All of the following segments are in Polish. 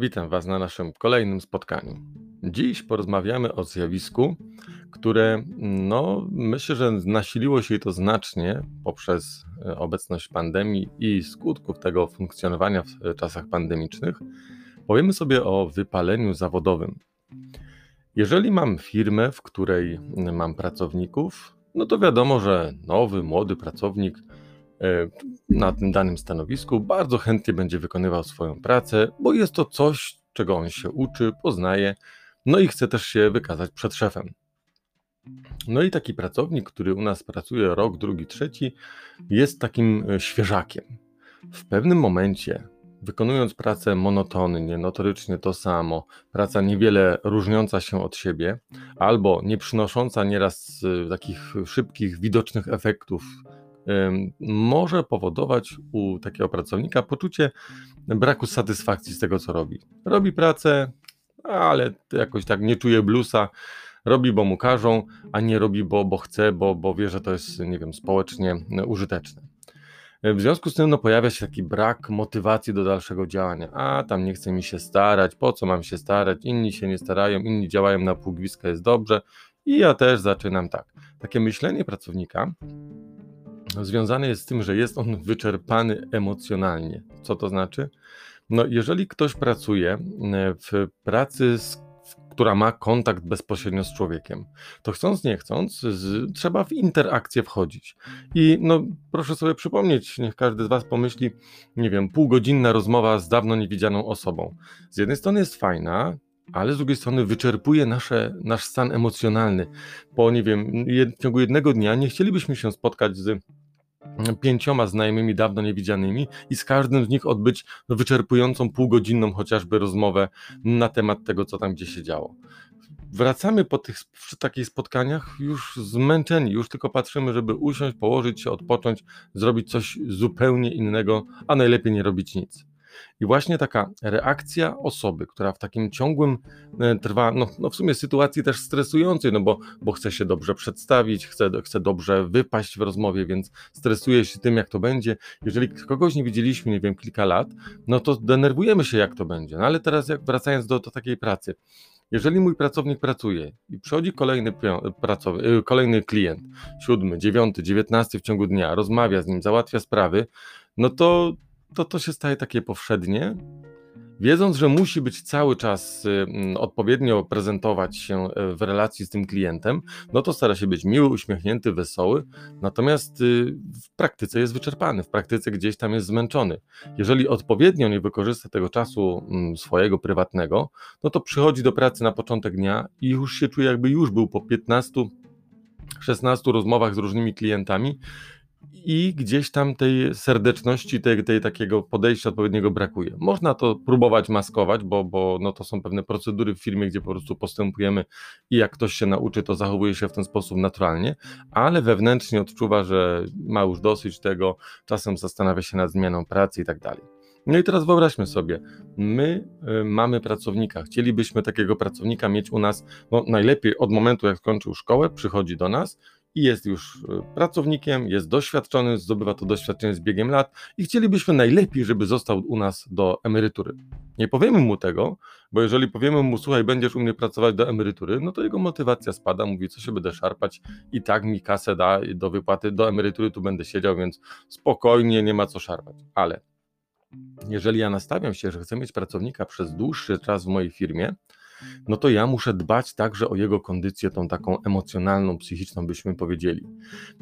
Witam Was na naszym kolejnym spotkaniu. Dziś porozmawiamy o zjawisku, które no, myślę, że nasiliło się to znacznie poprzez e, obecność pandemii i skutków tego funkcjonowania w czasach pandemicznych. Powiemy sobie o wypaleniu zawodowym. Jeżeli mam firmę, w której mam pracowników, no to wiadomo, że nowy, młody pracownik E, na tym danym stanowisku, bardzo chętnie będzie wykonywał swoją pracę, bo jest to coś, czego on się uczy, poznaje, no i chce też się wykazać przed szefem. No i taki pracownik, który u nas pracuje rok, drugi, trzeci, jest takim e, świeżakiem. W pewnym momencie, wykonując pracę monotonnie, notorycznie to samo, praca niewiele różniąca się od siebie, albo nie przynosząca nieraz e, takich szybkich, widocznych efektów może powodować u takiego pracownika poczucie braku satysfakcji z tego, co robi. Robi pracę, ale jakoś tak nie czuje blusa, robi, bo mu każą, a nie robi, bo, bo chce, bo, bo wie, że to jest, nie wiem, społecznie użyteczne. W związku z tym no, pojawia się taki brak motywacji do dalszego działania. A tam nie chce mi się starać, po co mam się starać? Inni się nie starają, inni działają na pół gwizdka, jest dobrze i ja też zaczynam tak. Takie myślenie pracownika związany jest z tym, że jest on wyczerpany emocjonalnie. Co to znaczy? No, jeżeli ktoś pracuje e, w pracy, która ma kontakt bezpośrednio z człowiekiem, to chcąc, nie chcąc, z, trzeba w interakcję wchodzić. I no, proszę sobie przypomnieć, niech każdy z Was pomyśli, nie wiem, półgodzinna rozmowa z dawno niewidzianą osobą. Z jednej strony jest fajna, ale z drugiej strony wyczerpuje nasze, nasz stan emocjonalny. Po, nie wiem, w ciągu jednego dnia nie chcielibyśmy się spotkać z pięcioma znajomymi dawno niewidzianymi i z każdym z nich odbyć wyczerpującą półgodzinną chociażby rozmowę na temat tego, co tam gdzie się działo. Wracamy po tych przy takich spotkaniach już zmęczeni, już tylko patrzymy, żeby usiąść, położyć się, odpocząć, zrobić coś zupełnie innego, a najlepiej nie robić nic. I właśnie taka reakcja osoby, która w takim ciągłym e, trwa, no, no w sumie sytuacji też stresującej, no bo, bo chce się dobrze przedstawić, chce, chce dobrze wypaść w rozmowie, więc stresuje się tym, jak to będzie. Jeżeli kogoś nie widzieliśmy, nie wiem, kilka lat, no to denerwujemy się, jak to będzie. No ale teraz, jak wracając do, do takiej pracy, jeżeli mój pracownik pracuje i przychodzi kolejny, e, kolejny klient, siódmy, dziewiąty, dziewiętnasty w ciągu dnia, rozmawia z nim, załatwia sprawy, no to to to się staje takie powszednie. Wiedząc, że musi być cały czas odpowiednio prezentować się y, w relacji z tym klientem, no to stara się być miły, uśmiechnięty, wesoły, natomiast y, w praktyce jest wyczerpany, w praktyce gdzieś tam jest zmęczony. Jeżeli odpowiednio nie wykorzysta tego czasu swojego prywatnego, no to przychodzi do pracy na początek dnia i już się czuje, jakby już był po 15 16 rozmowach z różnymi klientami i gdzieś tam tej serdeczności, tej, tej takiego podejścia odpowiedniego brakuje. Można to próbować maskować, bo, bo no to są pewne procedury w firmie, gdzie po prostu postępujemy i jak ktoś się nauczy, to zachowuje się w ten sposób naturalnie, ale wewnętrznie odczuwa, że ma już dosyć tego, czasem zastanawia się nad zmianą pracy i tak dalej. No i teraz wyobraźmy sobie, my y, mamy pracownika, chcielibyśmy takiego pracownika mieć u nas, no najlepiej od momentu jak skończył szkołę, przychodzi do nas, i jest już e, pracownikiem, jest doświadczony, zdobywa to doświadczenie z biegiem lat i chcielibyśmy najlepiej, żeby został u nas do emerytury. Nie powiemy mu tego, bo jeżeli powiemy mu, słuchaj, będziesz u mnie pracować do emerytury, no to jego motywacja spada, mówi, co się będę szarpać i tak mi kasę da do wypłaty, do emerytury tu będę siedział, więc spokojnie, nie ma co szarpać. Ale jeżeli ja nastawiam się, że chcę mieć pracownika przez dłuższy czas w mojej firmie, no to ja muszę dbać także o jego kondycję, tą taką emocjonalną, psychiczną, byśmy powiedzieli.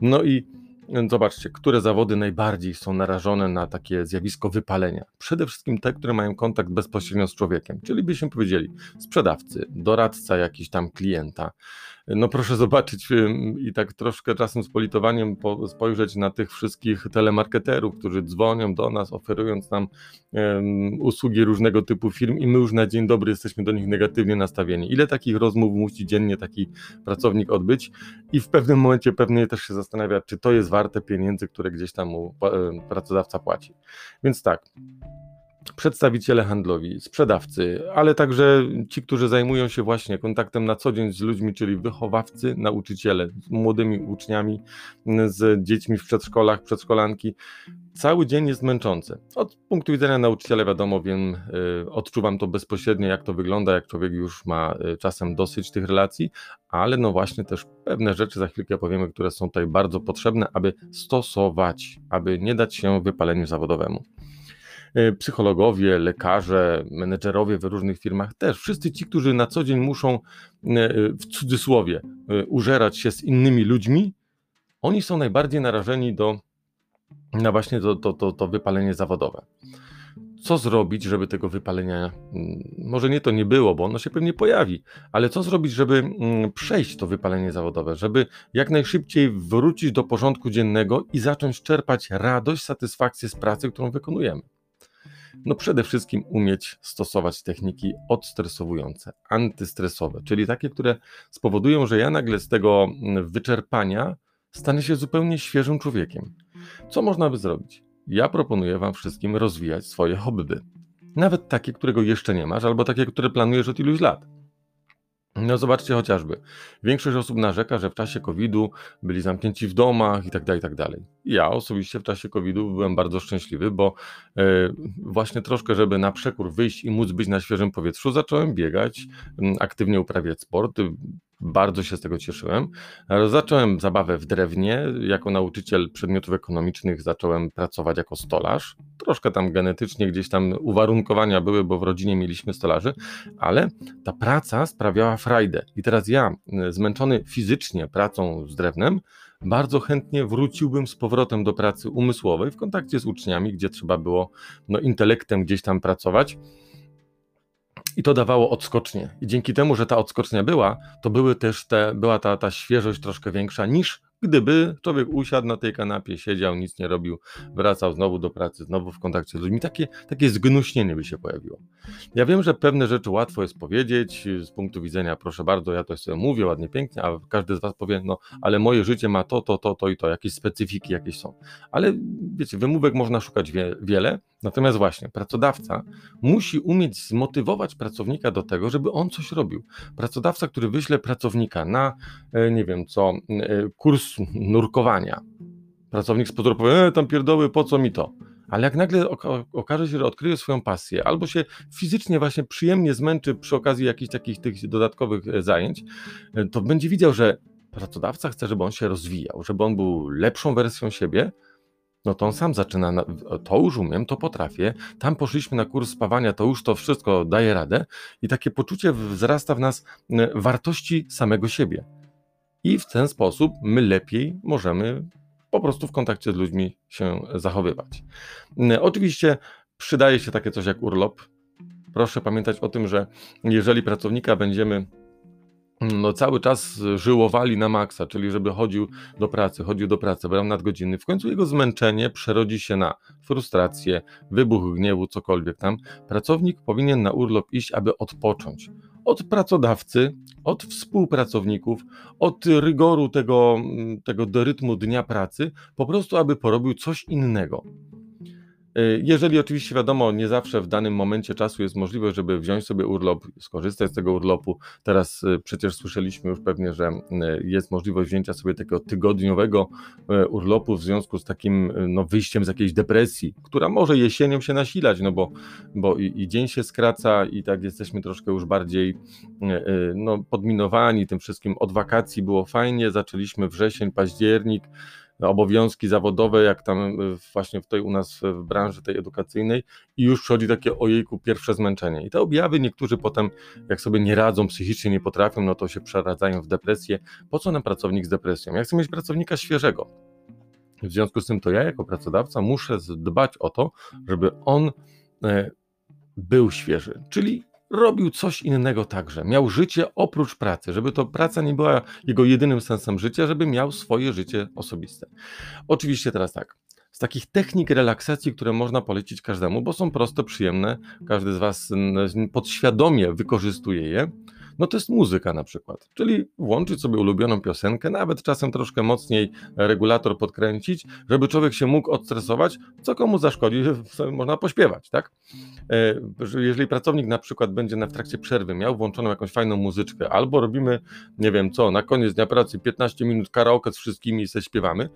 No i no, Zobaczcie, które zawody najbardziej są narażone na takie zjawisko wypalenia. Przede wszystkim te, które mają kontakt bezpośrednio z człowiekiem, czyli byśmy powiedzieli sprzedawcy, doradca jakiś tam klienta, no proszę zobaczyć i tak troszkę czasem z politowaniem spojrzeć na tych wszystkich telemarketerów, którzy dzwonią do nas, oferując nam usługi różnego typu firm i my już na dzień dobry jesteśmy do nich negatywnie nastawieni. Ile takich rozmów musi dziennie taki pracownik odbyć i w pewnym momencie pewnie też się zastanawia, czy to jest warte pieniędzy, które gdzieś tam mu pracodawca płaci. Więc tak, przedstawiciele handlowi, sprzedawcy, ale także ci, którzy zajmują się właśnie kontaktem na co dzień z ludźmi, czyli wychowawcy, nauczyciele, z młodymi uczniami, z dziećmi w przedszkolach, przedszkolanki. Cały dzień jest męczący. Od punktu widzenia nauczyciela, wiadomo, wiem, y, odczuwam to bezpośrednio, jak to wygląda, jak człowiek już ma y, czasem dosyć tych relacji, ale no właśnie też pewne rzeczy za chwilkę powiemy, które są tutaj bardzo potrzebne, aby stosować, aby nie dać się wypaleniu zawodowemu. E, psychologowie, lekarze, menedżerowie w różnych firmach też, wszyscy ci, którzy na co dzień muszą e, w cudzysłowie e, użerać się z innymi ludźmi, oni są najbardziej narażeni do, na właśnie to, to, to, to wypalenie zawodowe. Co zrobić, żeby tego wypalenia, mm, może nie to nie było, bo ono się pewnie pojawi, ale co zrobić, żeby mm, przejść to wypalenie zawodowe, żeby jak najszybciej wrócić do porządku dziennego i zacząć czerpać radość, satysfakcję z pracy, którą wykonujemy? No przede wszystkim umieć stosować techniki odstresowujące, antystresowe, czyli takie, które spowodują, że ja nagle z tego mm, wyczerpania stanę się zupełnie świeżym człowiekiem. Co można by zrobić? Ja proponuję Wam wszystkim rozwijać swoje hobby. Nawet takie, którego jeszcze nie masz, albo takie, które planujesz od iluś lat. No zobaczcie chociażby, większość osób narzeka, że w czasie COVID-u byli zamknięci w domach i tak dalej, i tak dalej. Ja osobiście w czasie COVID-u byłem bardzo szczęśliwy, bo e, właśnie troszkę, żeby na przekór wyjść i móc być na świeżym powietrzu, zacząłem biegać, aktywnie uprawiać sport, bardzo się z tego cieszyłem. Zacząłem zabawę w drewnie. Jako nauczyciel przedmiotów ekonomicznych zacząłem pracować jako stolarz. Troszkę tam genetycznie gdzieś tam uwarunkowania były, bo w rodzinie mieliśmy stolarzy, ale ta praca sprawiała frajdę. I teraz ja, zmęczony fizycznie pracą z drewnem, bardzo chętnie wróciłbym z powrotem do pracy umysłowej w kontakcie z uczniami, gdzie trzeba było no, intelektem gdzieś tam pracować i to dawało odskocznie. I dzięki temu, że ta odskocznia była, to były też te, była ta, ta świeżość troszkę większa niż Gdyby człowiek usiadł na tej kanapie, siedział, nic nie robił, wracał znowu do pracy, znowu w kontakcie z ludźmi, takie, takie zgnuśnienie by się pojawiło. Ja wiem, że pewne rzeczy łatwo jest powiedzieć z punktu widzenia, proszę bardzo, ja to sobie mówię ładnie, pięknie, a każdy z Was powie, no ale moje życie ma to, to, to, to i to, jakieś specyfiki jakieś są. Ale wiecie, wymówek można szukać wie, wiele, natomiast właśnie pracodawca musi umieć zmotywować pracownika do tego, żeby on coś robił. Pracodawca, który wyśle pracownika na, e, nie wiem co, e, kurs nurkowania. Pracownik z pozoru powie, e, tam pierdoły, po co mi to? Ale jak nagle okaże się, że odkryje swoją pasję, albo się fizycznie właśnie przyjemnie zmęczy przy okazji jakichś takich tych dodatkowych e, zajęć, e, to będzie widział, że pracodawca chce, żeby on się rozwijał, żeby on był lepszą wersją siebie, no to on sam zaczyna, na, to już umiem, to potrafię, tam poszliśmy na kurs spawania, to już to wszystko daje radę i takie poczucie wzrasta w nas e, wartości samego siebie i w ten sposób my lepiej możemy po prostu w kontakcie z ludźmi się zachowywać. Mm, oczywiście przydaje się takie coś jak urlop. Proszę pamiętać o tym, że jeżeli pracownika będziemy no, cały czas żyłowali na maksa, czyli żeby chodził do pracy, chodził do pracy, brał nadgodziny. W końcu jego zmęczenie przerodzi się na frustrację, wybuch gniewu, cokolwiek tam. Pracownik powinien na urlop iść, aby odpocząć. Od pracodawcy, od współpracowników, od rygoru tego, tego rytmu dnia pracy, po prostu aby porobił coś innego. Y, jeżeli oczywiście wiadomo, nie zawsze w danym momencie czasu jest możliwe, żeby wziąć sobie urlop, skorzystać z tego urlopu. Teraz y, przecież słyszeliśmy już pewnie, że y, jest możliwość wzięcia sobie takiego tygodniowego urlopu w związku z takim no, wyjściem z jakiejś depresji, która może jesienią się nasilać, no bo, bo i, i dzień się skraca i tak jesteśmy troszkę już bardziej no, podminowani tym wszystkim. Od wakacji było fajnie, zaczęliśmy wrzesień, październik obowiązki zawodowe, jak tam e, właśnie tej u nas w branży tej edukacyjnej i już przychodzi takie ojejku pierwsze zmęczenie. I te objawy niektórzy potem, jak sobie nie radzą, psychicznie nie potrafią, no to się przeradzają w depresję. Po co nam pracownik z depresją? Ja chcę mieć pracownika świeżego. W związku z tym to ja jako pracodawca muszę dbać o to, żeby on e, był świeży, czyli robił coś innego także. Miał życie oprócz pracy, żeby to praca nie była jego jedynym sensem życia, żeby miał swoje życie osobiste. Oczywiście teraz tak. Z takich technik relaksacji, które można polecić każdemu, bo są proste, przyjemne, każdy z Was podświadomie wykorzystuje je, No to jest muzyka na przykład, czyli włączyć sobie ulubioną piosenkę, nawet czasem troszkę mocniej regulator podkręcić, żeby człowiek się mógł odstresować, co komu zaszkodzi, że można pośpiewać, tak? E, jeżeli pracownik na przykład będzie na w trakcie przerwy miał włączoną jakąś fajną muzyczkę, albo robimy, nie wiem co, na koniec dnia pracy 15 minut karaoke z wszystkimi i se śpiewamy,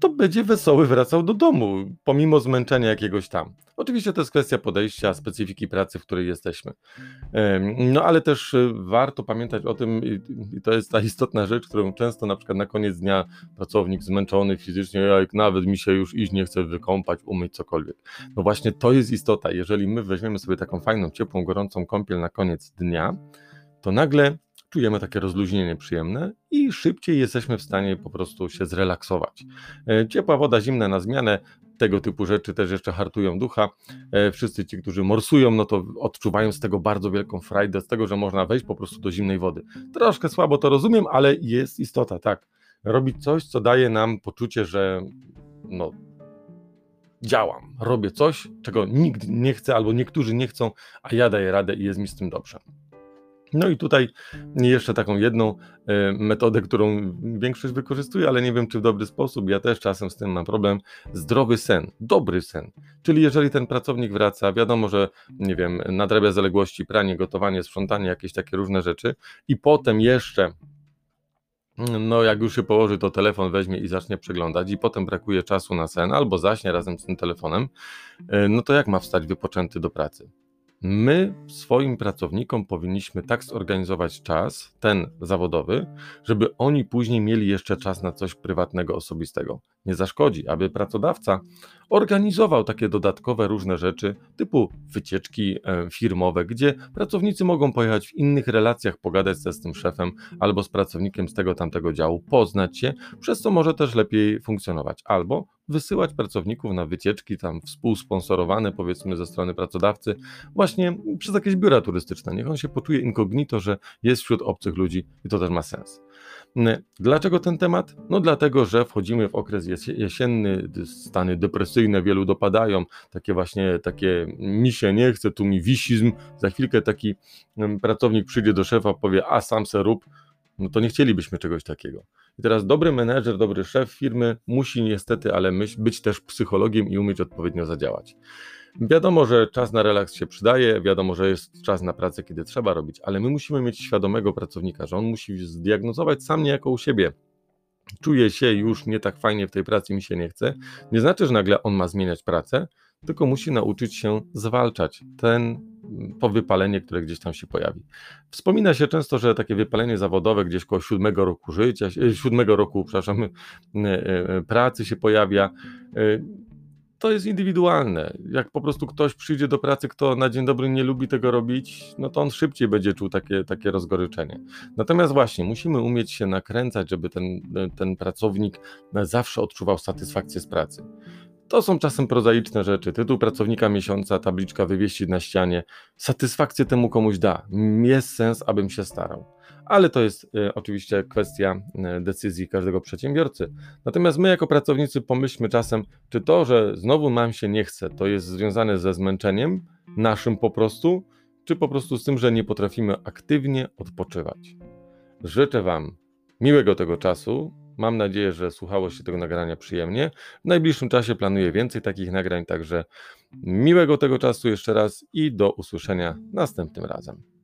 to będzie wesoły wracał do domu, pomimo zmęczenia jakiegoś tam. Oczywiście to jest kwestia podejścia, specyfiki pracy, w której jesteśmy. No ale też y, warto pamiętać o tym, i to jest ta istotna rzecz, którą często na przykład na koniec dnia pracownik zmęczony fizycznie, jak nawet mi się już iść nie chce wykąpać, umyć cokolwiek. No właśnie to jest istota. Jeżeli my weźmiemy sobie taką fajną, ciepłą, gorącą kąpiel na koniec dnia, to nagle czujemy takie rozluźnienie przyjemne i szybciej jesteśmy w stanie po prostu się zrelaksować. E, ciepła woda, zimna na zmianę, tego typu rzeczy też jeszcze hartują ducha. E, wszyscy ci, którzy morsują, no to odczuwają z tego bardzo wielką frajdę, z tego, że można wejść po prostu do zimnej wody. Troszkę słabo to rozumiem, ale jest istota, tak. Robić coś, co daje nam poczucie, że no, działam, robię coś, czego nikt nie chce albo niektórzy nie chcą, a ja daję radę i jest mi z tym dobrze. No i tutaj jeszcze taką jedną e, metodę, którą większość wykorzystuje, ale nie wiem czy w dobry sposób. Ja też czasem z tym mam problem. Zdrowy sen, dobry sen. Czyli jeżeli ten pracownik wraca, wiadomo, że nie wiem, nadrabia zaległości, pranie, gotowanie, sprzątanie, jakieś takie różne rzeczy i potem jeszcze no, jak już się położy, to telefon weźmie i zacznie przeglądać, i potem brakuje czasu na sen, albo zaśnie razem z tym telefonem, e, no to jak ma wstać wypoczęty do pracy? My swoim pracownikom powinniśmy tak zorganizować czas, ten zawodowy, żeby oni później mieli jeszcze czas na coś prywatnego, osobistego. Nie zaszkodzi, aby pracodawca organizował takie dodatkowe różne rzeczy, typu wycieczki e, firmowe, gdzie pracownicy mogą pojechać w innych relacjach, pogadać ze z tym szefem albo z pracownikiem z tego tamtego działu, poznać się, przez co może też lepiej funkcjonować. Albo wysyłać pracowników na wycieczki tam współsponsorowane powiedzmy ze strony pracodawcy właśnie przez jakieś biura turystyczne. Niech on się poczuje incognito, że jest wśród obcych ludzi i to też ma sens. Dlaczego ten temat? No dlatego, że wchodzimy w okres jesienny, stany depresyjne wielu dopadają, takie właśnie, takie mi się nie chce, tu mi wisizm, za chwilkę taki pracownik przyjdzie do szefa, powie, a sam se rób, no to nie chcielibyśmy czegoś takiego. I teraz dobry menedżer, dobry szef firmy musi niestety, ale być też psychologiem i umieć odpowiednio zadziałać. Wiadomo, że czas na relaks się przydaje, wiadomo, że jest czas na pracę, kiedy trzeba robić, ale my musimy mieć świadomego pracownika, że on musi zdiagnozować sam niejako u siebie. Czuje się już nie tak fajnie w tej pracy, mi się nie chce. Nie znaczy, że nagle on ma zmieniać pracę, tylko musi nauczyć się zwalczać ten to wypalenie, które gdzieś tam się pojawi. Wspomina się często, że takie wypalenie zawodowe gdzieś koło siódmego roku życia, e, siódmego roku, przepraszam, e, e, pracy się pojawia. To jest indywidualne. Jak po prostu ktoś przyjdzie do pracy, kto na dzień dobry nie lubi tego robić, no to on szybciej będzie czuł takie, takie rozgoryczenie. Natomiast właśnie musimy umieć się nakręcać, żeby ten, ten pracownik zawsze odczuwał satysfakcję z pracy. To są czasem prozaiczne rzeczy. Tytuł pracownika miesiąca, tabliczka wywieścić na ścianie. Satysfakcję temu komuś da. Jest sens, abym się starał. Ale to jest y, oczywiście kwestia y, decyzji każdego przedsiębiorcy. Natomiast my, jako pracownicy, pomyślmy czasem, czy to, że znowu nam się nie chce, to jest związane ze zmęczeniem naszym po prostu, czy po prostu z tym, że nie potrafimy aktywnie odpoczywać. Życzę Wam miłego tego czasu, Mam nadzieję, że słuchało się tego nagrania przyjemnie. W najbliższym czasie planuję więcej takich nagrań, także miłego tego czasu jeszcze raz i do usłyszenia następnym razem.